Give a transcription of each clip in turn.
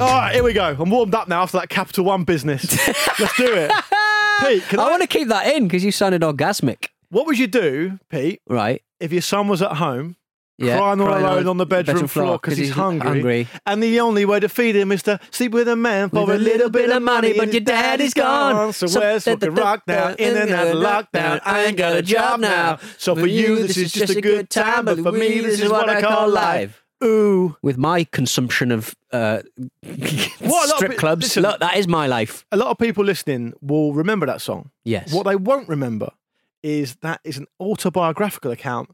All right, here we go. I'm warmed up now after that Capital One business. Let's do it. Pete, can I, I want to keep that in because you sounded orgasmic. what would you do, Pete, Right. if your son was at home Yeah, crying all crying alone on the bedroom, floor because he's, hungry, and the only way to feed him is to sleep with a man for With a little bit of money, but your daddy's gone. So, So- where's fucking rock now? In and out of lockdown, I ain't got a job now. So for you, this is just a good time, but for me, this is what I call life. Ooh. With my consumption of uh, What lot of strip clubs, listen- look, that is my life. A lot of people listening will remember that song. Yes. What they won't remember is that is an autobiographical account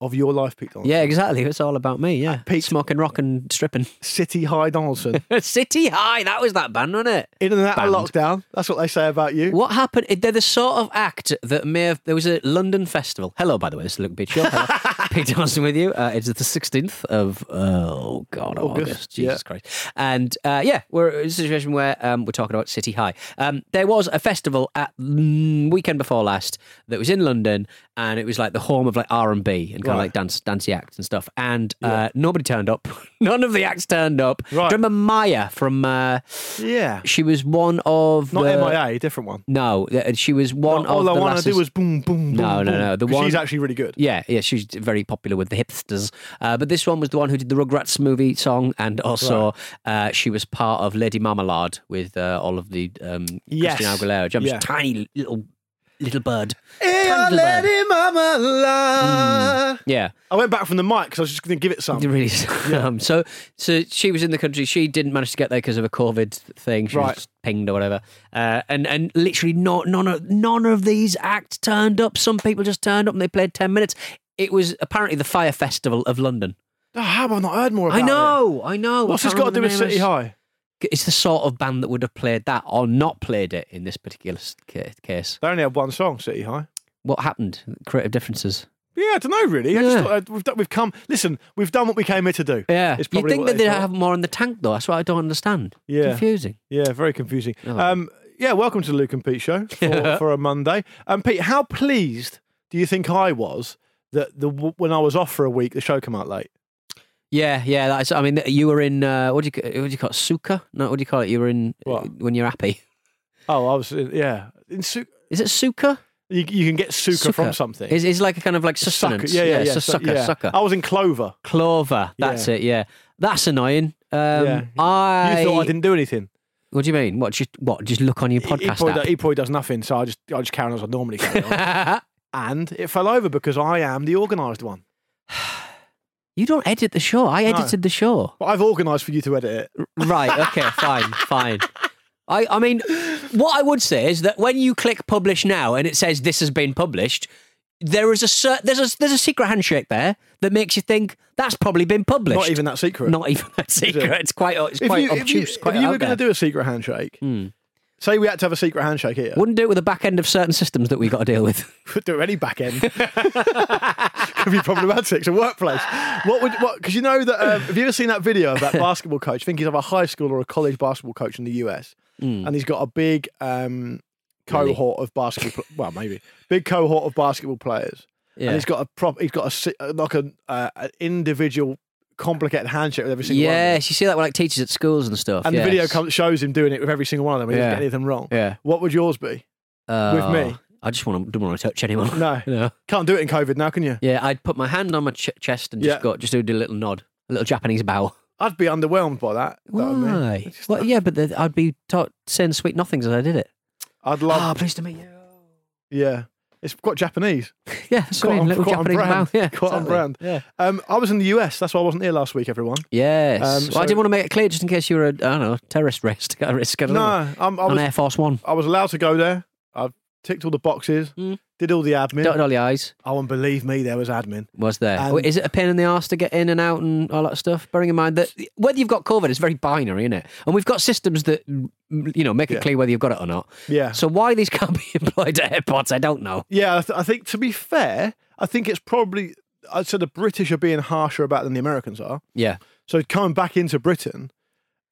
of your life, Pete Donaldson. Yeah, exactly. It's all about me. Yeah, Pete- smoking, rock, and stripping. City High Donaldson. City High. That was that band, wasn't it? In and out Band. of lockdown. That's what they say about you. What happened? They're the sort of act that may have. There was a London festival. Hello, by the way, this is Luke Beach Hello. With you. Uh, it's the 16th of, oh God, August. August, Jesus yeah. Christ. And uh, yeah, we're in a situation where um, we're talking about City High. Um, there was a festival at mm, weekend before last that was in London and it was like the home of like R&B and kind of like dance, dancey acts and stuff. And uh, nobody turned up. None of the acts turned up. Right. Remember Mya from, uh, Yeah. she was one of Not. MIA, different one. No, uh, she was one all of I the want to do was boom, boom, boom. No, no, no, the one- She's actually really good. Yeah, yeah, she's very popular with the hipsters. Uh, but this one was the one who did the Rugrats movie song, and also uh, she was part of Lady Marmalade with uh, all of the um, Yes. Christina Aguilera. Just Yeah. tiny little little bird. Hey, Tiny little bird. mama la. Yeah, I went back from the mic because I was just going to give it some. really. is. um, so, so she was in the country. She didn't manage to get there because of a COVID thing. She Right. was pinged or whatever. Uh, and and literally, not none of none of these acts turned up. Some people just turned up and they played ten minutes. It was apparently the Fire Festival of London. Oh, how have I not heard more about I know, I know. What's I this can't got to do remember with the City. High? It's the sort of band that would have played that or not played it in this particular s- ca- case. They only had one song, City High. What happened? Creative differences. Yeah, I don't know really. I just Yeah. thought, uh, we've, done, we've come. Listen, we've done what we came here to do. Yeah, It's you probably think what that they they thought. have more in the tank though? That's what I don't understand. Yeah. confusing. Yeah, very confusing. Oh. Um, yeah, welcome to the Luke and Pete show for, for a Monday. Um, Pete, how pleased do you think I was that the when I was off for a week, the show came out late? Yeah, yeah. That's. I mean, you were in. Uh, what do you what do you call it? Suka? No, what do you call it? You were in uh, What? when you're happy. Oh, I was in, yeah. In Is it Suka? you, you can get suka, from something. Is is like a kind of like Sucker. sustenance? Yeah, yeah, yeah. So sucker, yeah. sucker. I was in Clover. Clover. That's Yeah. it. Yeah, that's annoying. Um, yeah. I. You thought I didn't do anything. What do you mean? What? Just what? Just look on your He- he, podcast probably, app. he probably does nothing, so I just I just carry on as I normally carry on. and it fell over because I am the organised one. You don't edit the show. I No. edited the show. But I've organised for you to edit it. Right. Okay. fine. Fine. I, I mean, what I would say is that when you click publish now and it says this has been published, there is a cer- there's a there's a secret handshake there that makes you think that's probably been published. Not even that secret. Not even that secret. It's quite it's quite you, if you, obtuse. quite if you out were going to there. do a secret handshake, Hmm. Say we had to have a secret handshake here, Wouldn't do it with the back end of certain systems that we've got to deal with. would do any back end. Could be problematic. It's a workplace. What would what? Because you know that. Um, have you ever seen that video of that basketball coach? I think he's of a high school or a college basketball coach in the US, Hmm. and he's got a big um, Really? cohort of basketball. Well, maybe big cohort of basketball players, Yeah. and he's got a prop. He's got a like a uh, an individual complicated handshake with every single one. of them. Yes, you see that with like teachers at schools and stuff. And the video comes, shows him doing it with every single one of them. He doesn't Yeah. get anything wrong. Yeah. What would yours be? Uh, With me? I just want to don't want to touch anyone. No. no. Can't do it in COVID now, can you? Yeah, I'd put my hand on my ch- chest and just Yeah. go, just do a little nod, a little Japanese bow. I'd be underwhelmed by that. That would be- Why? Just Well, yeah, but the, I'd be taught saying sweet nothings as I did it. I'd love. Ah, pleased to meet you. yeah, it's quite Japanese. Yeah, that's Quite what I mean, on- little quite on Japanese brand. mouth. Yeah, Quite on exactly. brand. Yeah. Um, I was in the US. That's why I wasn't here last week. Everyone. Yes. Um, well, I didn't want to make it clear just in case you were a, I don't know, terrorist risk. Risk I don't No, know. I'm, I On was. Air Force One. I was allowed to go there. I've ticked all the boxes. Mm. Did all the admin. Dotted all the I's. Oh, and believe me, there was admin. Was there? And- is it a pain in the arse to get in and out and all that stuff? Bearing in mind that whether you've got COVID is very binary, isn't it? And we've got systems that mm, you know make it Yeah. clear whether you've got it or not. Yeah. So why these can't be employed at airports, I don't know. Yeah, I, th- I think to be fair, I think it's probably I'd say the British are being harsher about it than the Americans are. Yeah. So coming back into Britain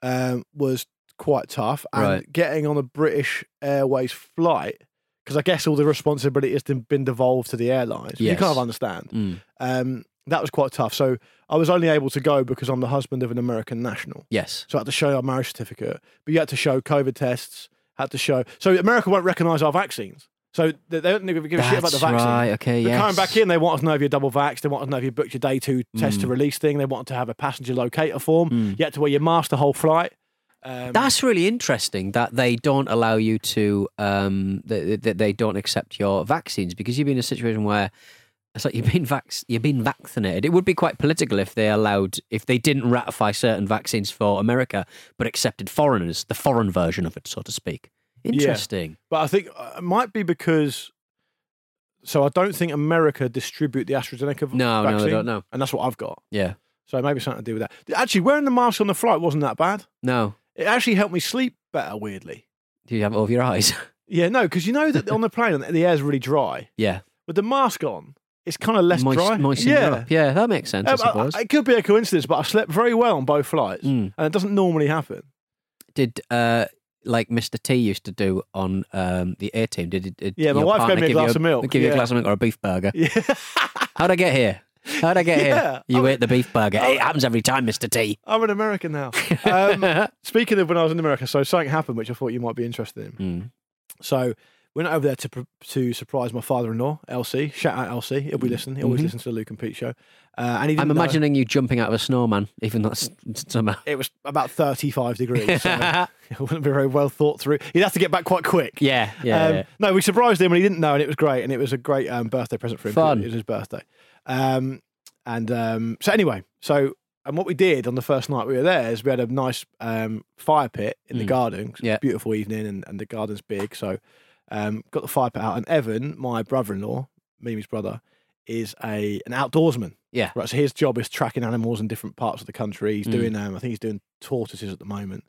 um, was quite tough, and Right. getting on a British Airways flight because I guess all the responsibility has been devolved to the airlines. You Yes. kind of understand. Mm. Um, that was quite tough. So I was only able to go because I'm the husband of an American national. Yes. So I had to show our marriage certificate, but you had to show COVID tests. Had to show. So America won't recognise our vaccines. So they don't give a shit about the That's vaccine. right. Okay. Yes. coming back in, they want us to know if you're double vaxxed. They want us to know if you booked your day two test Mm. to release thing. They want to have a passenger locator form. You had to wear your mask the whole flight. Um, That's really interesting that they don't allow you to, um, that, that they don't accept your vaccines because you've been in a situation where it's like you've been vac- you've been vaccinated. It would be quite political if they allowed, if they didn't ratify certain vaccines for America, but accepted foreigners, the foreign version of it, so to speak. Interesting. but I think uh, it might be because. So I don't think America distribute the AstraZeneca No, no, they vaccine. don't, no. And that's what I've got. Yeah. So maybe something to do with that. Actually, wearing the mask on the flight wasn't that bad. No. It actually helped me sleep better. Weirdly. Do you have it over your eyes? Yeah, no, because you know that on the plane the air's really dry. yeah. With the mask on, it's kind of less Moist, dry. moisten yeah. it up. Yeah, that makes sense, I Um, I- suppose. It could be a coincidence, but I slept very well on both flights, Mm. and it doesn't normally happen. Did uh, like Mr. T used to do on um, the A team? Did, did Yeah, my your wife gave partner me a give glass you of milk, Give you a yeah. glass of milk or a beef burger? Yeah, How'd I get here? How'd I get Yeah, here? You I ate the beef burger. It happens every time, Mr. T. I'm an American now. Um, speaking of when I was in America, so something happened which I thought you might be interested in. Mm. So went over there to to surprise my father-in-law, LC. Shout out LC. He'll be listening. He always Mhm. listens to the Luke and Pete show. Uh, and he I'm know- imagining you jumping out of a snowman, even that's somehow. it was about 35 degrees. So it wouldn't be very well thought through. He'd have to get back quite quick. Yeah, yeah. Um, yeah. No, we surprised him and he didn't know, and it was great. And it was a great um, birthday present for him. Fun. It was his birthday. Um, and um, so, anyway, so and what we did on the first night we were there is we had a nice um, fire pit in the Mm. garden. 'cause it was Yeah. beautiful evening, and, and the garden's big. So, um, got the fire pit out. And Evan, my brother-in-law, Mimi's brother, is a an outdoorsman. Yeah. Right. So his job is tracking animals in different parts of the country. He's Mm. doing, um, I think he's doing tortoises at the moment.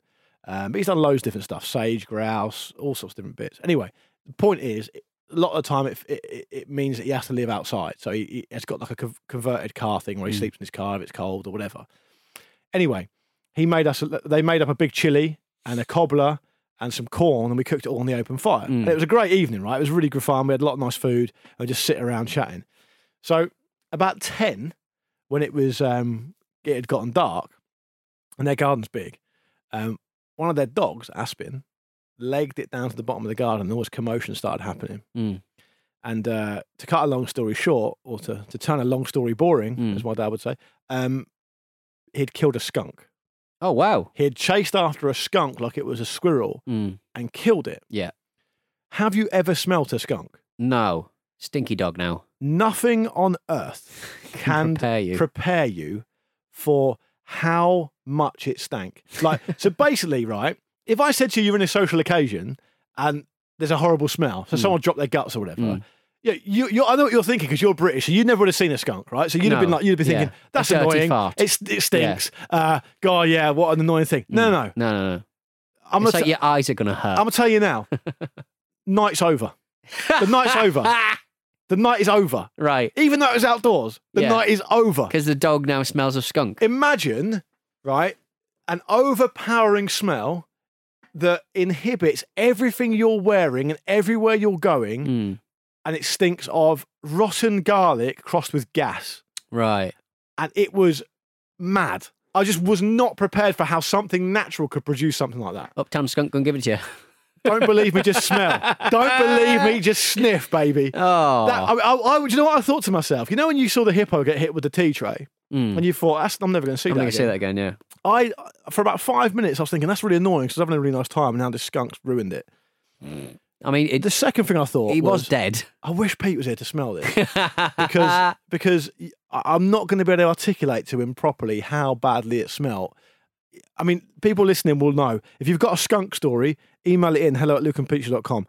Um, but he's done loads of different stuff: sage, grouse, all sorts of different bits. Anyway, the point is, a lot of the time it it, it means that he has to live outside. So he, he has got like a con- converted car thing where he Mm. sleeps in his car if it's cold or whatever. Anyway, he made us. They made up a big chili and a cobbler and some corn, and we cooked it all on the open fire. Mm. And it was a great evening, right? It was really good fun. We had a lot of nice food and just sit around chatting. So about ten, when it was um, it had gotten dark, and their garden's big, um, one of their dogs, Aspin, legged it down to the bottom of the garden. and There was commotion started happening. Mm. And uh, to cut a long story short, or to, to turn a long story boring, Mm. as my dad would say, um, he'd killed a skunk. Oh, wow. He had chased after a skunk like it was a squirrel Mm. and killed it. Yeah. Have you ever smelt a skunk? No. Stinky dog now. Nothing on earth can prepare you. prepare you for how much it stank. Like, so basically, right? If I said to you, you're in a social occasion and there's a horrible smell, so Mm. someone dropped their guts or whatever. Mm. Yeah, you, you, I know what you're thinking because you're British, so you never would have seen a skunk, right? So you'd have been like, you'd be thinking, Yeah. that's annoying. fart. It's, it stinks. Uh, God, yeah, what an annoying thing. No, no, no. No, no, no. I'm it's gonna, like t- your eyes are going to hurt. I'm gonna tell you now. night's over. The night's over. The night is over. right. Even though it was outdoors, the Yeah. night is over. Because the dog now smells of skunk. Imagine, right, an overpowering smell that inhibits everything you're wearing and everywhere you're going, Mm. and it stinks of rotten garlic crossed with gas. Right. And it was mad. I just was not prepared for how something natural could produce something like that. Uptown skunk gonna give it to you. Don't believe me, just smell. Don't believe me, just sniff, baby. Oh. That, I, I, I, do you know what I thought to myself? You know when you saw the hippo get hit with the tea tray, Mm. and you thought, That's, "I'm never going to see I'm that." going to again. say that again, yeah. I for about five minutes I was thinking that's really annoying because I was having a really nice time and now this skunk's ruined it. I mean, it, The second thing I thought he was, dead. I wish Pete was here to smell this because because I- I'm not going to be able to articulate to him properly how badly it smelt. I mean, people listening will know. If you've got a skunk story, email it in hello at lukeandpeteshow.com.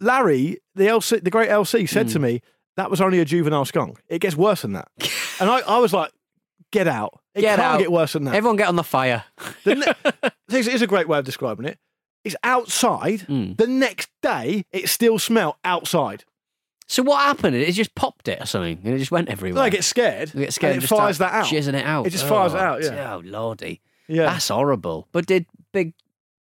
Larry, the LC, the great LC, said to me that was only a juvenile skunk. It gets worse than that, and I, I was like, "Get out! It Get can't out. get worse than that." Everyone get on the fire. The ne- this is a great way of describing it. It's outside. Mm. The next day, it still smelled outside. So what happened? It just popped it or something, and it just went everywhere. I get scared. You get scared. and and it just fires start that out. Jizzing it out. It just fires it Oh, out, yeah. Oh lordy, Yeah. that's horrible. But did big,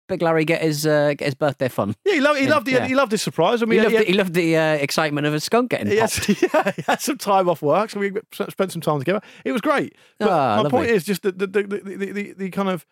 big Larry get his uh, get his birthday fun? Yeah, he loved, he loved, the, Yeah. he loved his surprise. I mean, He loved, he, the, he loved the uh, excitement of a skunk getting he, had, yeah, he had some time off work, so we spent some time together. It was great. But Ah, my lovely. point is just the the, the, the, the, the, kind of,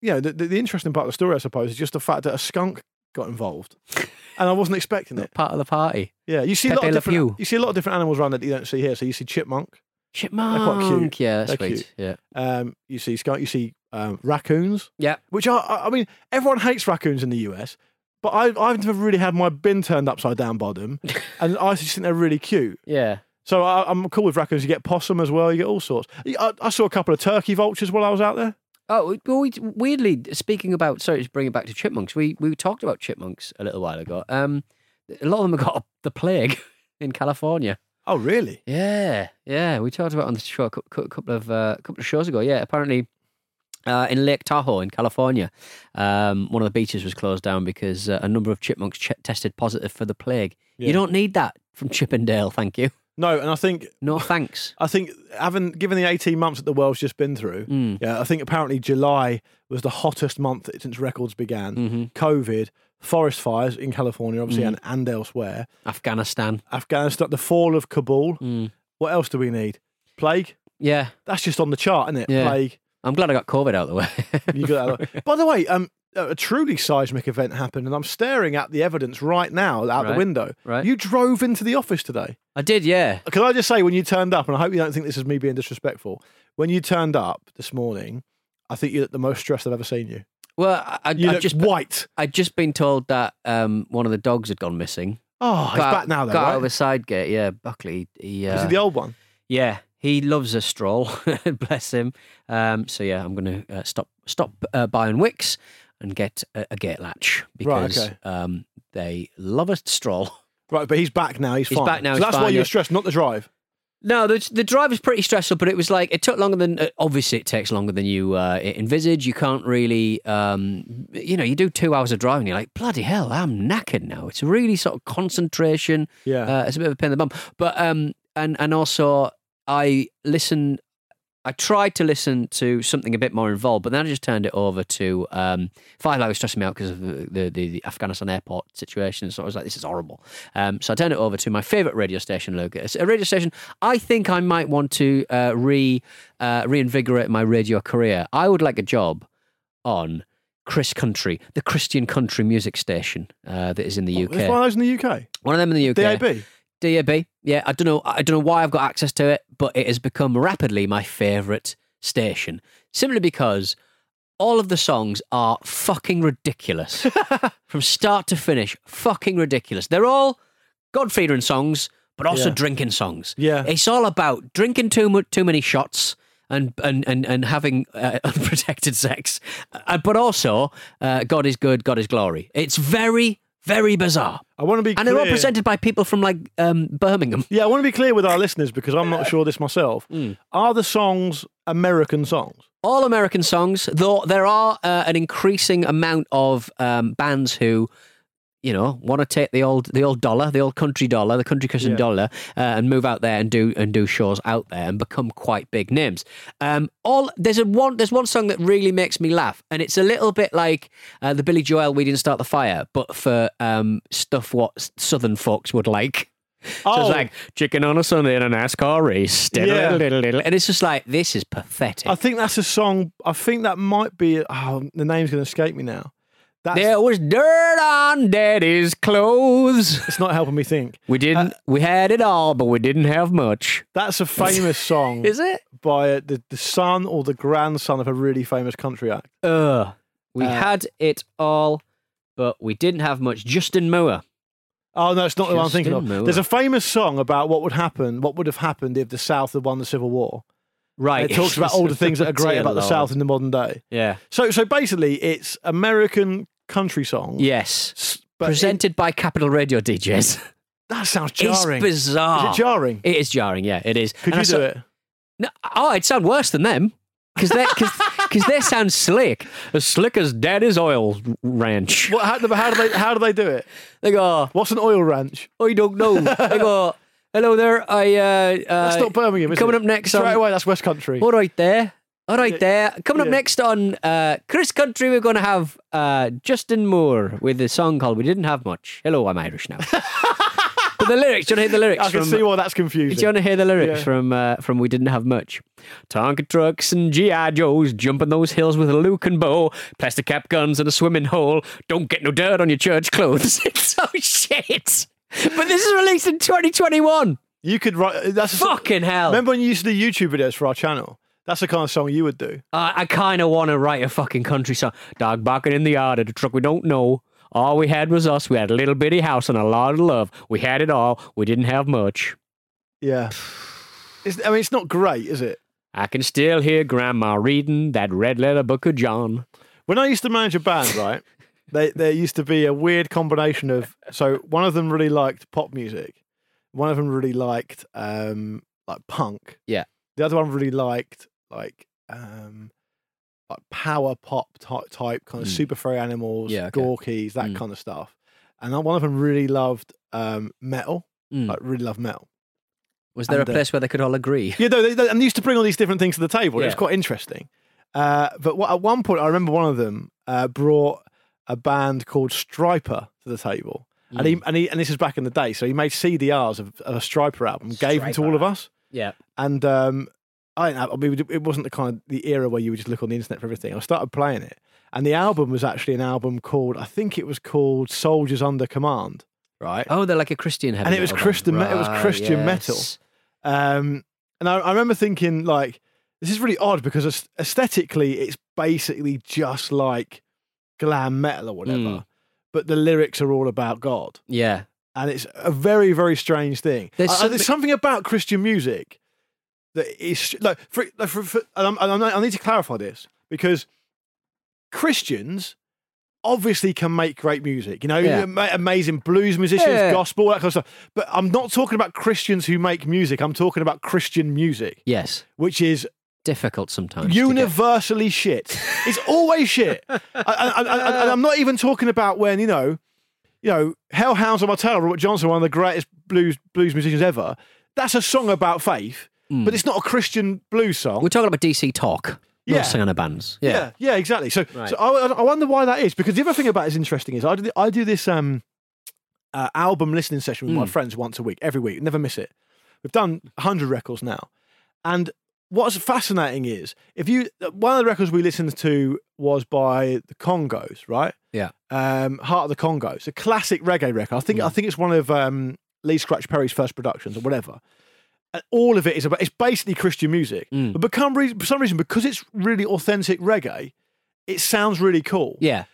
you know, the, the, interesting part of the story, I suppose, is just the fact that a skunk got involved, and I wasn't expecting it. Part of the party. Yeah, you see a lot of different, Pew. you see a lot of different animals around that you don't see here. So you see chipmunk, Chipmunk. quite cute. Yeah, that's They're sweet. Yeah. um, you see skunk, you see um, raccoons, Yeah. which are, I I mean, everyone hates raccoons in the US, but I, I've never really had my bin turned upside down by them, and I just think they're really cute. Yeah. So I, I'm cool with raccoons. You get possum as well. You get all sorts. I, I saw a couple of turkey vultures while I was out there. Oh, well, we, weirdly, speaking about, sorry to bring it back to chipmunks, we, we talked about chipmunks a little while ago. Um, a lot of them have got the plague in California. Oh, really? Yeah, yeah, we talked about it on the show a cou- cou- couple of uh, couple of shows ago. Yeah, apparently uh, in Lake Tahoe in California, um, one of the beaches was closed down because uh, a number of chipmunks ch- tested positive for the plague. Yeah. You don't need that from Chippendale, thank you. No, and I think No thanks. I think having given the 18 months that the world's just been through, Mm. yeah, I think apparently July was the hottest month since records began. Mm-hmm. COVID, forest fires in California, obviously, and, and elsewhere. Afghanistan. Afghanistan, the fall of Kabul. Mm. What else do we need? Plague. Yeah, That's just on the chart, isn't it? Yeah. Plague. I'm glad I got COVID out of the way. You got that. By the way, um, a truly seismic event happened, and I'm staring at the evidence right now out the window. Right. You drove into the office today. I did, yeah. Can I just say, when you turned up, and I hope you don't think this is me being disrespectful, when you turned up this morning, I think you looked the most stressed I've ever seen you. Well, I, You I just white. I'd just been told that um, one of the dogs had gone missing. Oh, he's got back now, though, got right? out of a side gate. Yeah, Buckley. He, Is uh, it the old one? Yeah, he loves a stroll. Bless him. Um, so yeah, I'm going to uh, stop stop uh, buying wicks and get a, a gate latch Right, because okay. um, they love a stroll. Right, but he's back now. He's, He's fine. back now, So he's that's why you're yeah. stressed, not the drive. No, the the drive was pretty stressful, but it was like it took longer than uh, obviously it takes longer than you uh, envisage. You can't really, um, you know, you do two hours of driving, you're like bloody hell, I'm knackered now. It's really sort of concentration. Yeah. uh, it's a bit of a pain in the bum, but um, and and also I listened. I tried to listen to something a bit more involved, but then I just turned it over to um, Five Live was stressing me out because of the, the, the, Afghanistan airport situation. So I was like, this is horrible. Um, so I turned it over to my favourite radio station. It's a radio station I think I might want to uh, re uh, reinvigorate my radio career. I would like a job on Chris Country, the Christian country music station uh, that is in the UK. There's one of those in the UK. One of them in the UK. DAB. DAB. Yeah, I don't know. I don't know why I've got access to it, but it has become rapidly my favourite station. Simply because all of the songs are fucking ridiculous from start to finish. Fucking ridiculous. They're all God-fearing songs, but also Yeah. drinking songs. Yeah. it's all about drinking too much, too many shots. And, and, and, and having uh, unprotected sex, uh, but also uh, God is good, God is glory. It's very, very bizarre. I want to be And clear. they're all presented by people from like um, Birmingham. Yeah, I want to be clear with our listeners because I'm not sure this myself. Hmm. Are the songs American songs? All American songs, though there are uh, an increasing amount of um, bands who, you know, want to take the old the old dollar, the old country dollar, the country Christian Yeah. dollar, uh, and move out there and do and do shows out there and become quite big names. Um, all there's a one there's one song that really makes me laugh, and it's a little bit like uh, the Billy Joel "We Didn't Start the Fire," but for um, stuff what Southern folks would like. So Oh. it's like chicken on a Sunday in a NASCAR race, Yeah. and it's just like this is pathetic. I think that's a song. I think that might be. Oh, the name's going to escape me now. That's, There was dirt on Daddy's clothes. It's not helping me think. We didn't. we had it all, but we didn't have much. That's a famous song Is it? by uh, the, the son or the grandson of a really famous country act. Ugh. We Uh, had it all, but we didn't have much. Justin Moore. Oh no, it's not the one I'm thinking of. Moore. There's a famous song about what would happen, what would have happened if the South had won the Civil War. Right. It talks about all the things that are great about the Lord. South in the modern day. Yeah. So, so basically, it's American country song. Yes. but it- Presented by Capital Radio DJs. that sounds jarring. It's bizarre. Is it jarring? It is jarring. Yeah, it is. Could And you saw- do it? No, oh, it'd sound worse than them because they because they sound slick, as slick as Daddy's oil ranch. What, how, how do they? How do they do it? They go, What's an oil ranch? I don't know. They go, hello there. I uh, uh That's not Birmingham. Is coming it? up next Straight on- away, that's West Country. All right there. All right there. Coming up yeah. next on uh, Chris Country, we're going to have uh, Justin Moore with a song called "We Didn't Have Much." Hello, I'm Irish now. but the lyrics, do you want to hear the lyrics? I can from, see why that's Do confusing. you want to hear the lyrics Yeah. from uh, from We Didn't Have Much? Tonka trucks and GI Joes jumping those hills with a Luke and bow, plastic cap guns and a swimming hole. Don't get no dirt on your church clothes. it's so shit. But this is released in 2021. You could write. That's a- Fucking hell. Remember when you used to do YouTube videos for our channel? That's the kind of song you would do. Uh, I kind of want to write a fucking country song. Dog barking in the yard at a truck we don't know. All we had was us. We had a little bitty house and a lot of love. We had it all. We didn't have much. Yeah. It's, I mean, it's not great, is it? I can still hear Grandma reading that red letter book of John. When I used to manage a band, right, they, there used to be a weird combination of. So one of them really liked pop music, one of them really liked um, like punk. Yeah. The other one really liked like um, like power pop type, type kind of Mm. super furry animals, Yeah, okay. Gorkies, that Mm. kind of stuff. And one of them really loved um, metal, Mm. like really loved metal. Was there And, a uh, place where they could all agree? Yeah, no, they, they, and they used to bring all these different things to the table. It was quite interesting. Uh, but what, at one point, I remember one of them uh, brought a band called Stryper to the table, and Mm. he and he and this is back in the day, so he made CDRs of, of a Stryper album, gave them to all of us, Yeah. and um, I, I mean, it wasn't the kind of the era where you would just look on the internet for everything. I started playing it, and the album was actually an album called, I think it was called Soldiers Under Command, right? Oh, they're like a Christian heavy And it was Christian me- it was Right, Christian metal. Um, and I, I remember thinking, like, this is really odd because aesthetically, it's basically just like glam metal or whatever, Mm. but the lyrics are all about God. Yeah. And it's a very, very strange thing. There's I- I- something- there's something about Christian music that is like, for, like for, for, and I'm, and I'm, I need to clarify this because Christians obviously can make great music. You know, Yeah. amazing blues musicians, Yeah. gospel, that kind of stuff. But I'm not talking about Christians who make music. I'm talking about Christian music, Yes. which is Difficult sometimes. universally shit. It's always shit. I, I, I'm not even talking about when you know, you know, Hellhounds on My Tail, Robert Johnson, one of the greatest blues blues musicians ever. That's a song about faith, but it's not a Christian blues song. We're talking about DC Talk, Yeah. not singer bands. Yeah. Yeah, yeah, exactly. So, Right. so I, I wonder why that is because the other thing about it is interesting is I do, I do this um, uh, album listening session with my Mm. friends once a week, every week, never miss it. We've done 100 records now. And what's fascinating is if you, one of the records we listened to was by the Congos, right? Yeah. Um, Heart of the Congos, a classic reggae record. I think, I think it's one of um, Lee Scratch Perry's first productions or whatever. And all of it is about, it's basically Christian music. Mm. But become, for some reason, because it's really authentic reggae, it sounds really cool. Yeah.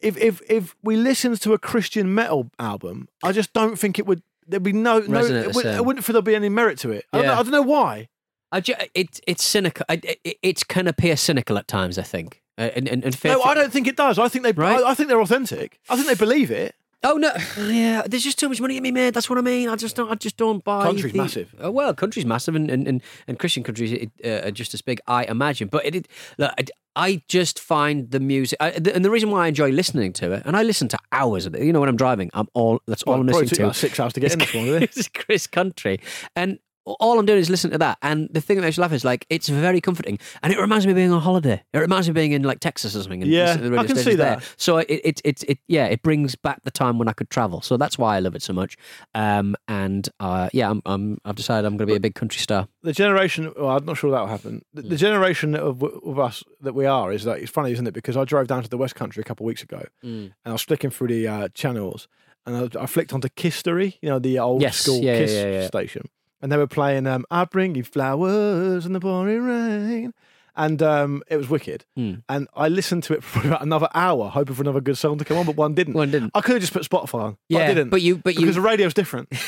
If if if we listened to a Christian metal album, I just don't think it would. There'd be no no. It, would, I wouldn't feel there'd be any merit to it. I, don't Yeah. know, I don't know why. I ju- it, it's cynical. I, it, it's can appear cynical at times, I think. Uh, and, and, and No, I don't think it does. I think they. Right? I, I think they're authentic. I think they believe it. Oh no! Yeah, there's just too much money to be made. That's what I mean. I just don't. I just don't buy. Country's the- massive. Oh, well, country's massive, and and, and, and Christian countries uh, are just as big, I imagine. But it, it look, I, I just find the music, I, the, and the reason why I enjoy listening to it, and I listen to hours of it. You know, when I'm driving, I'm all that's all Well, I'm listening took to. about six hours to get in this one, Chris Country, and all I'm doing is listening to that. And the thing that makes me laugh is like it's very comforting, and it reminds me of being on holiday. It reminds me of being in like Texas or something. And Yeah, the radio I can see stations there. that. So it, it, it, it, yeah, it brings back the time when I could travel. So that's why I love it so much. Um, and uh, yeah, I'm, I'm, I've decided I'm going to be a big country star. the generation. Well, I'm not sure that will happen. The, Hmm. the generation of, of us that we are is like it's funny, isn't it? Because I drove down to the West Country a couple of weeks ago, Hmm. and I was flicking through the uh, channels, and I, I flicked onto Kisstory, you know, the old Yes, school yeah, Kiss yeah, yeah. station, and they were playing um, "I Bring You Flowers in the Pouring Rain," and um, it was wicked. Hmm. And I listened to it for about another hour, hoping for another good song to come on, but one didn't. One didn't. I could have just put Spotify on. but Yeah, I didn't. but you- but you- because the radio's different.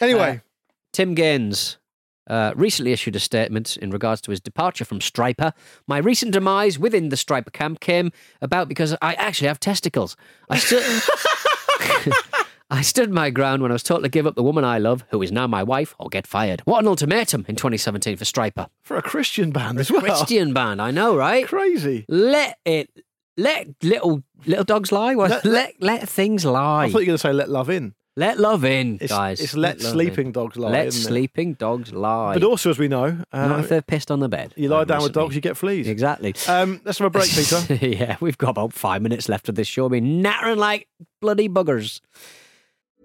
Anyway, Tim Gaines uh, recently issued a statement in regards to his departure from Stryper. My recent demise within the Stryper camp came about because I actually have testicles. I stood. I stood my ground when I was told to give up the woman I love, who is now my wife, or get fired. What an ultimatum in 2017 for Stryper. for a Christian band as well. Christian band, I know, right? Crazy. Let it, let little little dogs lie. Let- Let let, things lie. I thought you were going to say let love in. let love in, It's, guys. it's let, love sleeping in. dogs lie. Let isn't it? sleeping dogs lie. But also, as we know, Not uh, if they're pissed on the bed. you lie down with dogs, you get fleas. Exactly. Um, let's have a break, Peter. yeah, we've got about five minutes left of this show. Be nattering like bloody buggers.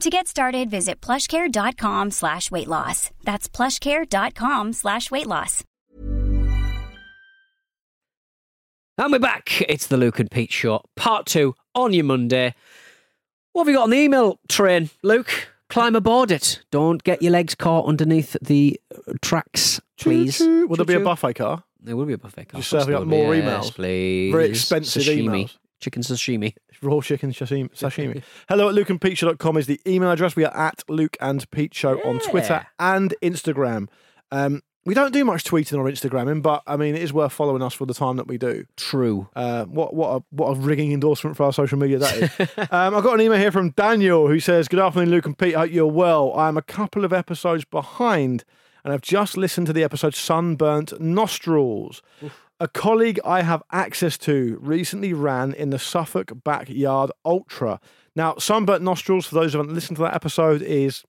To get started, visit plushcare.com slash weight loss. That's plushcare.com slash weight loss. And we're back. It's the Luke and Pete Show, part two on your Monday. What have you got on the email train, Luke? Climb aboard it. Don't get your legs caught underneath the uh, tracks, please. Choo-choo. Will there be a buffet car? There will be a buffet. car. Just serving Of up course there more will emails. Yes, please. Very expensive sashimi. emails. Chicken sashimi. Raw chicken sashimi. sashimi. Hello at lukeandpeteshow.com is the email address. We are at Luke and Pete Show on Twitter and Instagram. Um, we don't do much tweeting or Instagramming, but I mean, it is worth following us for the time that we do. True. Uh, what what a what a rigging endorsement for our social media that is. um, I've got an email here from Daniel who says, "Good afternoon, Luke and Pete. Hope you're well. I am a couple of episodes behind, and I've just listened to the episode Sunburnt Nostrils." A colleague I have access to recently ran in the Suffolk Backyard Ultra. Now, Sunburnt Nostrils, for those who haven't listened to that episode, is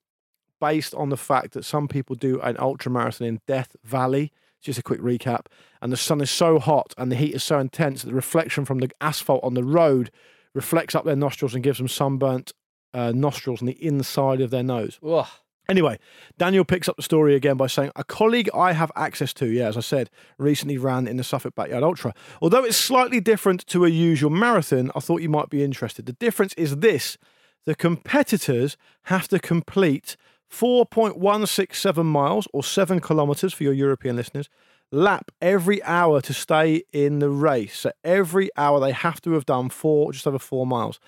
based on the fact that some people do an ultra marathon in Death Valley. Just a quick recap. And the sun is so hot and the heat is so intense that the reflection from the asphalt on the road reflects up their nostrils and gives them sunburnt uh, nostrils on the inside of their nose. Ugh. Anyway, Daniel picks up the story again by saying, A colleague I have access to, yeah, as I said, recently ran in the Suffolk Backyard Ultra. Although it's slightly different to a usual marathon, I thought you might be interested. The difference is this the competitors have to complete 4.167 miles or 7 kilometres for your European listeners lap every hour to stay in the race. So every hour they have to have done four, just over four miles.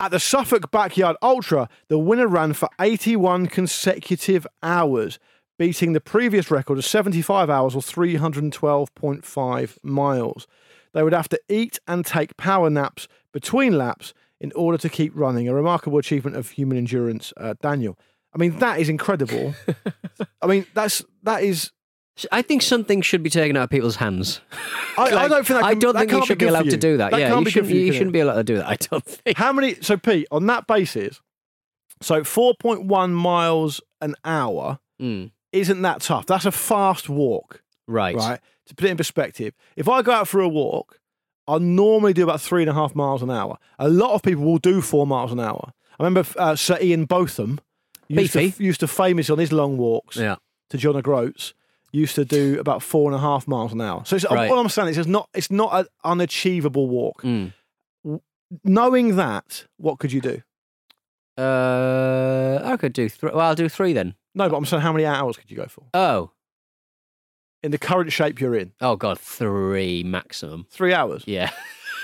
At the Suffolk Backyard Ultra, the winner ran for 81 consecutive hours, beating the previous record of 75 hours or 312.5 miles. They would have to eat and take power naps between laps in order to keep running. A remarkable achievement of human endurance, uh, Daniel. I mean, that is incredible. I mean, that's that is. I think something should be taken out of people's hands. I, I don't think that I don't that think you should be for allowed to do that. yeah, can't you be shouldn't, you, you shouldn't be allowed to do that. I don't think. How many? So, Pete, on that basis, so 4.1 miles an hour Mm, isn't that tough. That's a fast walk, right. right? To put it in perspective, if I go out for a walk, I normally do about three and a half miles an hour. A lot of people will do four miles an hour. I remember uh, Sir Ian Botham used to, used to famous on his long walks Yeah. to John O'Groats used to do about four and a half miles an hour. So it's, Right. what I'm saying is it's not it's not an unachievable walk. Mm. Knowing that, what could you do? Uh, I could do three. Well, I'll do three then. No, but I'm saying how many hours could you go for Oh, in the current shape you're in? oh God, three maximum. Three hours. Yeah,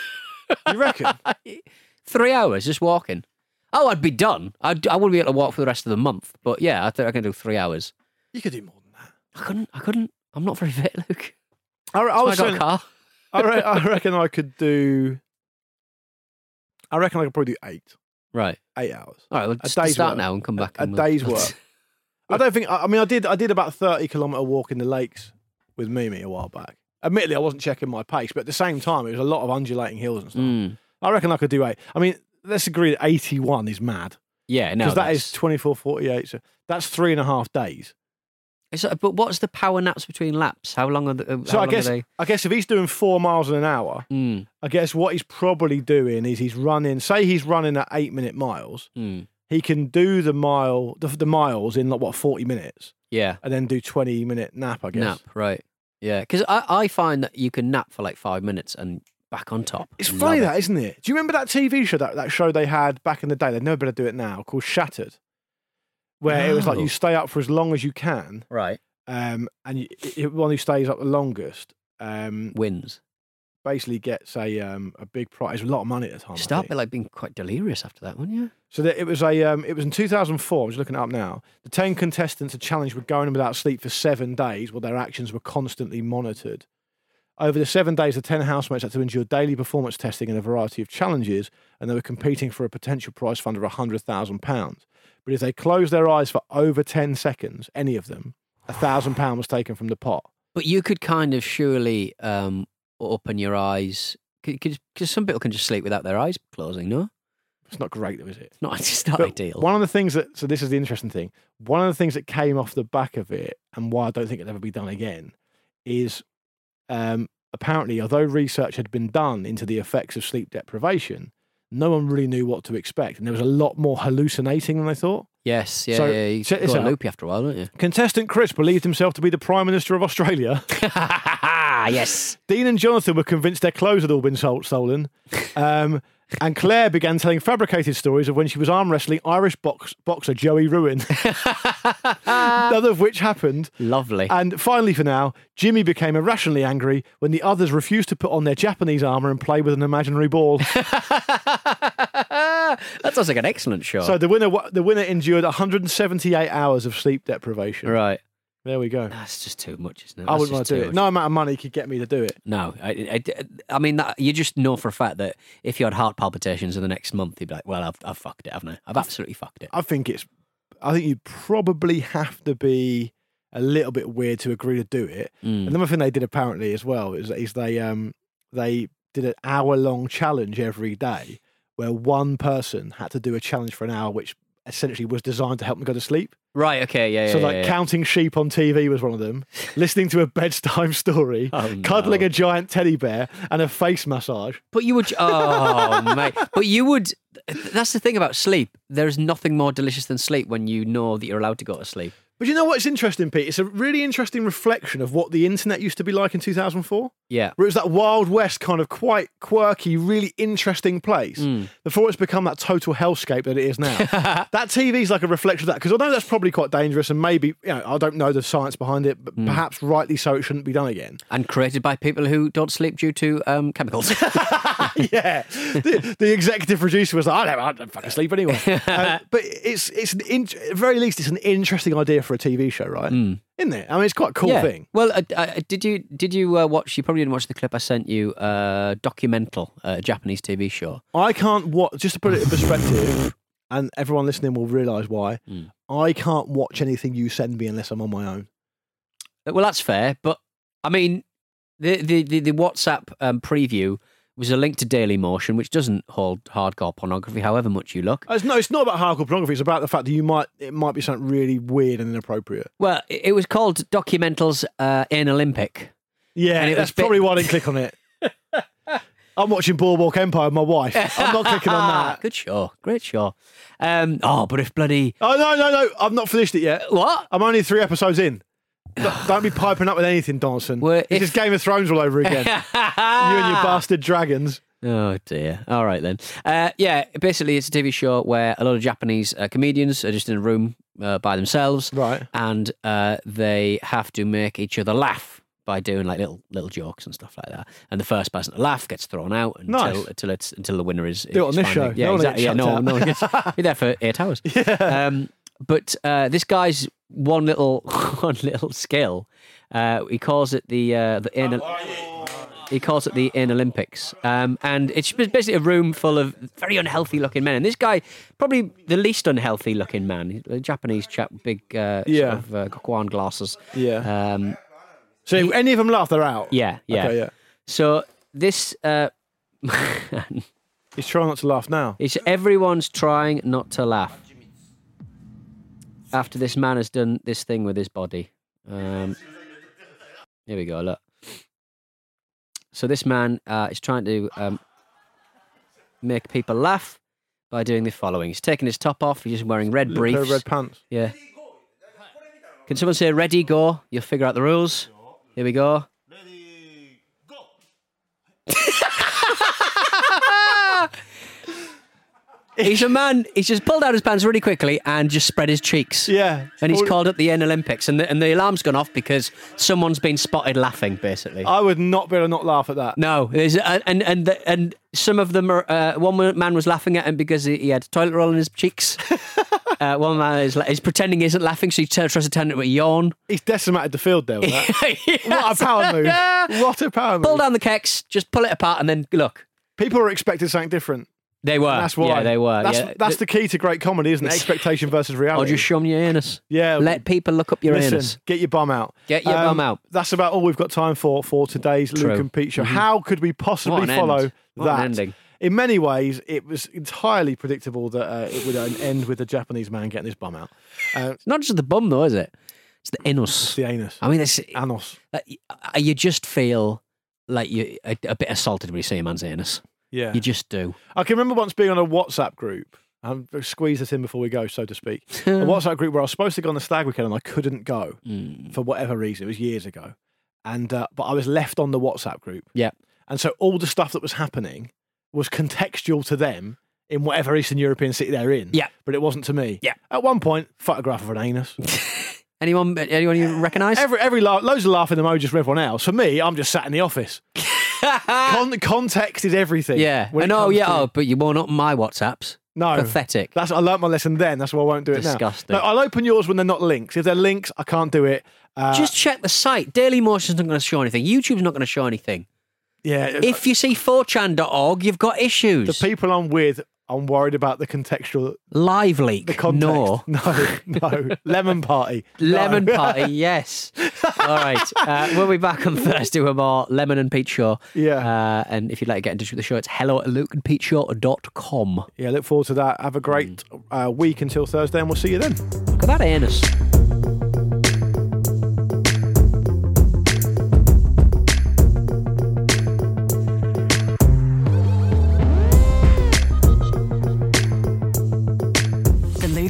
You reckon? three hours just walking. Oh, I'd be done. I'd, I wouldn't be able to walk for the rest of the month. But yeah, I think I can do three hours. you could do more. I couldn't. I couldn't. I'm not very fit, Luke. I, I I was got saying, a car. I, re- I reckon I could do. I reckon I could probably do eight, Right. eight hours. All right. We'll just day's start work. now and come back. A and we'll- day's work. I don't think. I I mean, I did. I did about thirty kilometre walk in the lakes with Mimi a while back. Admittedly, I wasn't checking my pace, but at the same time, it was a lot of undulating hills and stuff. Mm. I reckon I could do eight. I mean, let's agree that eighty-one is mad Yeah. No. because that that's- is 24, 48. So that's three and a half days. It's, uh, but what's the power naps between laps? How long are the? uh, So I guess they? I guess if he's doing four miles an hour, Mm, I guess what he's probably doing is he's running. Say he's running at eight-minute miles. mm. He can do the mile, the, the miles in like what forty minutes, Yeah. and then do twenty-minute nap. I guess. Nap. Right. Yeah. Because I, I find that you can nap for like five minutes and back on top. It's funny it. that, isn't it? Do you remember that TV show that, that show they had back in the day? They'd never better do it now, called Shattered, where it was like you stay up for as long as you can, Right. um, and you, it, one who stays up the longest um, Wins. basically gets a um, a big prize, a lot of money at the time. I Start think. by like being quite delirious after that, wouldn't you? So that it was a um, it was in 2004. I'm just looking it up now. The ten contestants are challenged with going without sleep for seven days, while their actions were constantly monitored. Over the seven days, the ten housemates had to endure daily performance testing and a variety of challenges, and they were competing for a potential prize fund of hundred thousand pounds. But if they closed their eyes for over ten seconds, any of them, a thousand pound was taken from the pot. But you could kind of surely um, open your eyes because some people can just sleep without their eyes closing. No, It's not great, though, is it? it's not. It's not But ideal. One of the things that so this is the interesting thing. One of the things that came off the back of it, and why I don't think it'll ever be done again, is um, apparently, although research had been done into the effects of sleep deprivation, no one really knew what to expect, and there was a lot more hallucinating than they thought. yes, yeah, So, yeah. You check this a out. loopy after a while, don't you? Contestant Chris believed himself to be the Prime Minister of Australia. yes. Dean and Jonathan were convinced their clothes had all been sol- stolen. Um, and Claire began telling fabricated stories of when she was arm wrestling Irish box- boxer Joey Ruin, none of which happened. Lovely. And finally, for now, Jimmy became irrationally angry when the others refused to put on their Japanese armour and play with an imaginary ball. that sounds like an excellent show. so the winner, the winner endured 178 hours of sleep deprivation. right. There we go. That's just too much, isn't it? I That's wouldn't want just to do too it. much. No amount of money could get me to do it. No, I, I, I mean, that, you just know for a fact that if you had heart palpitations in the next month, you'd be like, well, I've, I've fucked it, haven't I? I've absolutely fucked it. I think it's. I think you probably have to be a little bit weird to agree to do it. Mm. Another thing they did apparently as well is, is they um they did an hour long challenge every day where one person had to do a challenge for an hour, which essentially was designed to help them go to sleep. Right, okay, yeah, yeah. so yeah, like yeah. counting sheep on TV was one of them, listening to a bedtime story, Oh, cuddling no. a giant teddy bear, and a face massage. But you would, oh, mate. But you would, that's the thing about sleep. There's nothing more delicious than sleep when you know that you're allowed to go to sleep. But you know what's interesting, Pete? It's a really interesting reflection of what the internet used to be like in 2004. Yeah. where it was that Wild West kind of quite quirky, really interesting place Hmm. before it's become that total hellscape that it is now. that TV's like a reflection of that because although that's probably quite dangerous and maybe, you know, I don't know the science behind it, but perhaps rightly so it shouldn't be done again. And created by people who don't sleep due to um, chemicals. yeah. The, the executive producer was like, I don't, I don't fucking sleep anyway. Uh, but it's, it's an in, at the very least, it's an interesting idea for a TV show, right? Isn't it? I mean, it's quite a cool yeah. thing. Well, uh, uh, did you did you uh, watch? You probably didn't watch the clip I sent you. Uh, documental, uh, Japanese TV show. I can't watch, just to put it in perspective, and everyone listening will realise why, Mm. I can't watch anything you send me unless I'm on my own. Well, that's fair, but I mean, the the the, the WhatsApp um, preview was a link to Daily Motion, which doesn't hold hardcore pornography, however much you look. It's no, it's not about hardcore pornography. It's about the fact that you might it might be something really weird and inappropriate. Well, it was called Documentals uh, in Olympic. Yeah, And it that's was bit- probably why I didn't click on it. I'm watching Boardwalk Empire with my wife. I'm not clicking on that. Good show. Great show. Um, oh, but if bloody. Oh no, no, no! I've not finished it yet. What? I'm only three episodes in. Don't be piping up with anything, Donaldson. Well, it's if- just Game of Thrones all over again. you and your bastard dragons. Oh dear. All right then. Uh, yeah, basically it's a TV show where a lot of Japanese uh, comedians are just in a room uh, by themselves, Right. And uh, they have to make each other laugh by doing like little little jokes and stuff like that. And the first person to laugh gets thrown out until Nice. until it's until the winner is. Do it on this finally- show. Yeah, No exactly. Yeah, no, out. no. Be there for eight hours. Yeah. Um, but uh, this guy's one little one little skill. Uh, he calls it the uh, the anal, he calls it the in Olympics, um, and it's basically a room full of very unhealthy looking men. And this guy, probably the least unhealthy looking man, He's a Japanese chap, big uh, Yeah. sort of uh, Gok Wan glasses. Yeah. Um, So if any of them laugh, they're out. yeah, yeah. Okay, yeah. So this. Uh, He's trying not to laugh now. It's everyone's trying not to laugh after this man has done this thing with his body. Um, here we go. Look. So this man uh, is trying to um, make people laugh by doing the following. He's taking his top off. He's just wearing red briefs. red pants. Yeah. Can someone say ready, go? You'll figure out the rules. Here we go. He's a man. He's just pulled out his pants really quickly and just spread his cheeks. Yeah. And he's called up the N Olympics, and the, and the alarm's gone off because someone's been spotted laughing. Basically, I would not be able to not laugh at that. no, there's and and and, the, and some of them are. Uh, one man was laughing at him because he, he had toilet roll in his cheeks. uh, one man is, is pretending he isn't laughing, so he tries to turn it with a yawn. He's decimated the field there with that. What a power move. What a power move. Pull down the keks, just pull it apart, and then look. People are expecting something different. They were. That's why. Yeah, they were. That's, yeah. that's the key to great comedy, isn't it? Expectation versus reality. Or just show them your anus. Yeah. Let people look up your Listen, anus. get your bum out. Um, Get your bum out. That's about all we've got time for for today's True. Luke and Pete show. How could we possibly follow end. What an that? ending. In many ways, it was entirely predictable that uh, it would end with a Japanese man getting his bum out. Uh, It's not just the bum, though, is it? It's the anus. the anus. I mean, it's, anus. like, uh, you just feel like you a, a bit assaulted when you see a man's anus. Yeah. You just do. I can remember once being on a WhatsApp group. I'm squeeze this in before we go, so to speak. a WhatsApp group where I was supposed to go on the stag weekend and I couldn't go Hmm. for whatever reason. It was years ago, and uh, but I was left on the WhatsApp group. Yeah. And so all the stuff that was happening was contextual to them in whatever Eastern European city they're in. Yeah. But it wasn't to me. Yeah. At one point, photograph of an anus. Anyone? Anyone you recognise? every every la- loads of laughing emojis for everyone else. For me, I'm just sat in the office. Con- context is everything. yeah. when I it know. comes Yeah. to- Oh, but you won't open my WhatsApps. No. Pathetic. That's I learnt my lesson then. That's why I won't do it Disgusting. now. No, I'll open yours when they're not links. If they're links, I can't do it. Uh, Just check the site. Dailymotion's not going to show anything. YouTube's not going to show anything. yeah. If you see 4chan.org, you've got issues. the people I'm with, I'm worried about the contextual, LiveLeak. the context. No. no, no. Lemon party. No. Lemon party, yes. All right. Uh, we'll be back on Thursday with more Lemon and Pete Show. Yeah. Uh, and if you'd like to get in touch with the show, it's hello at lukeandpeteshow.com. Yeah, look forward to that. Have a great uh, week until Thursday, and we'll see you then. Look at that anus.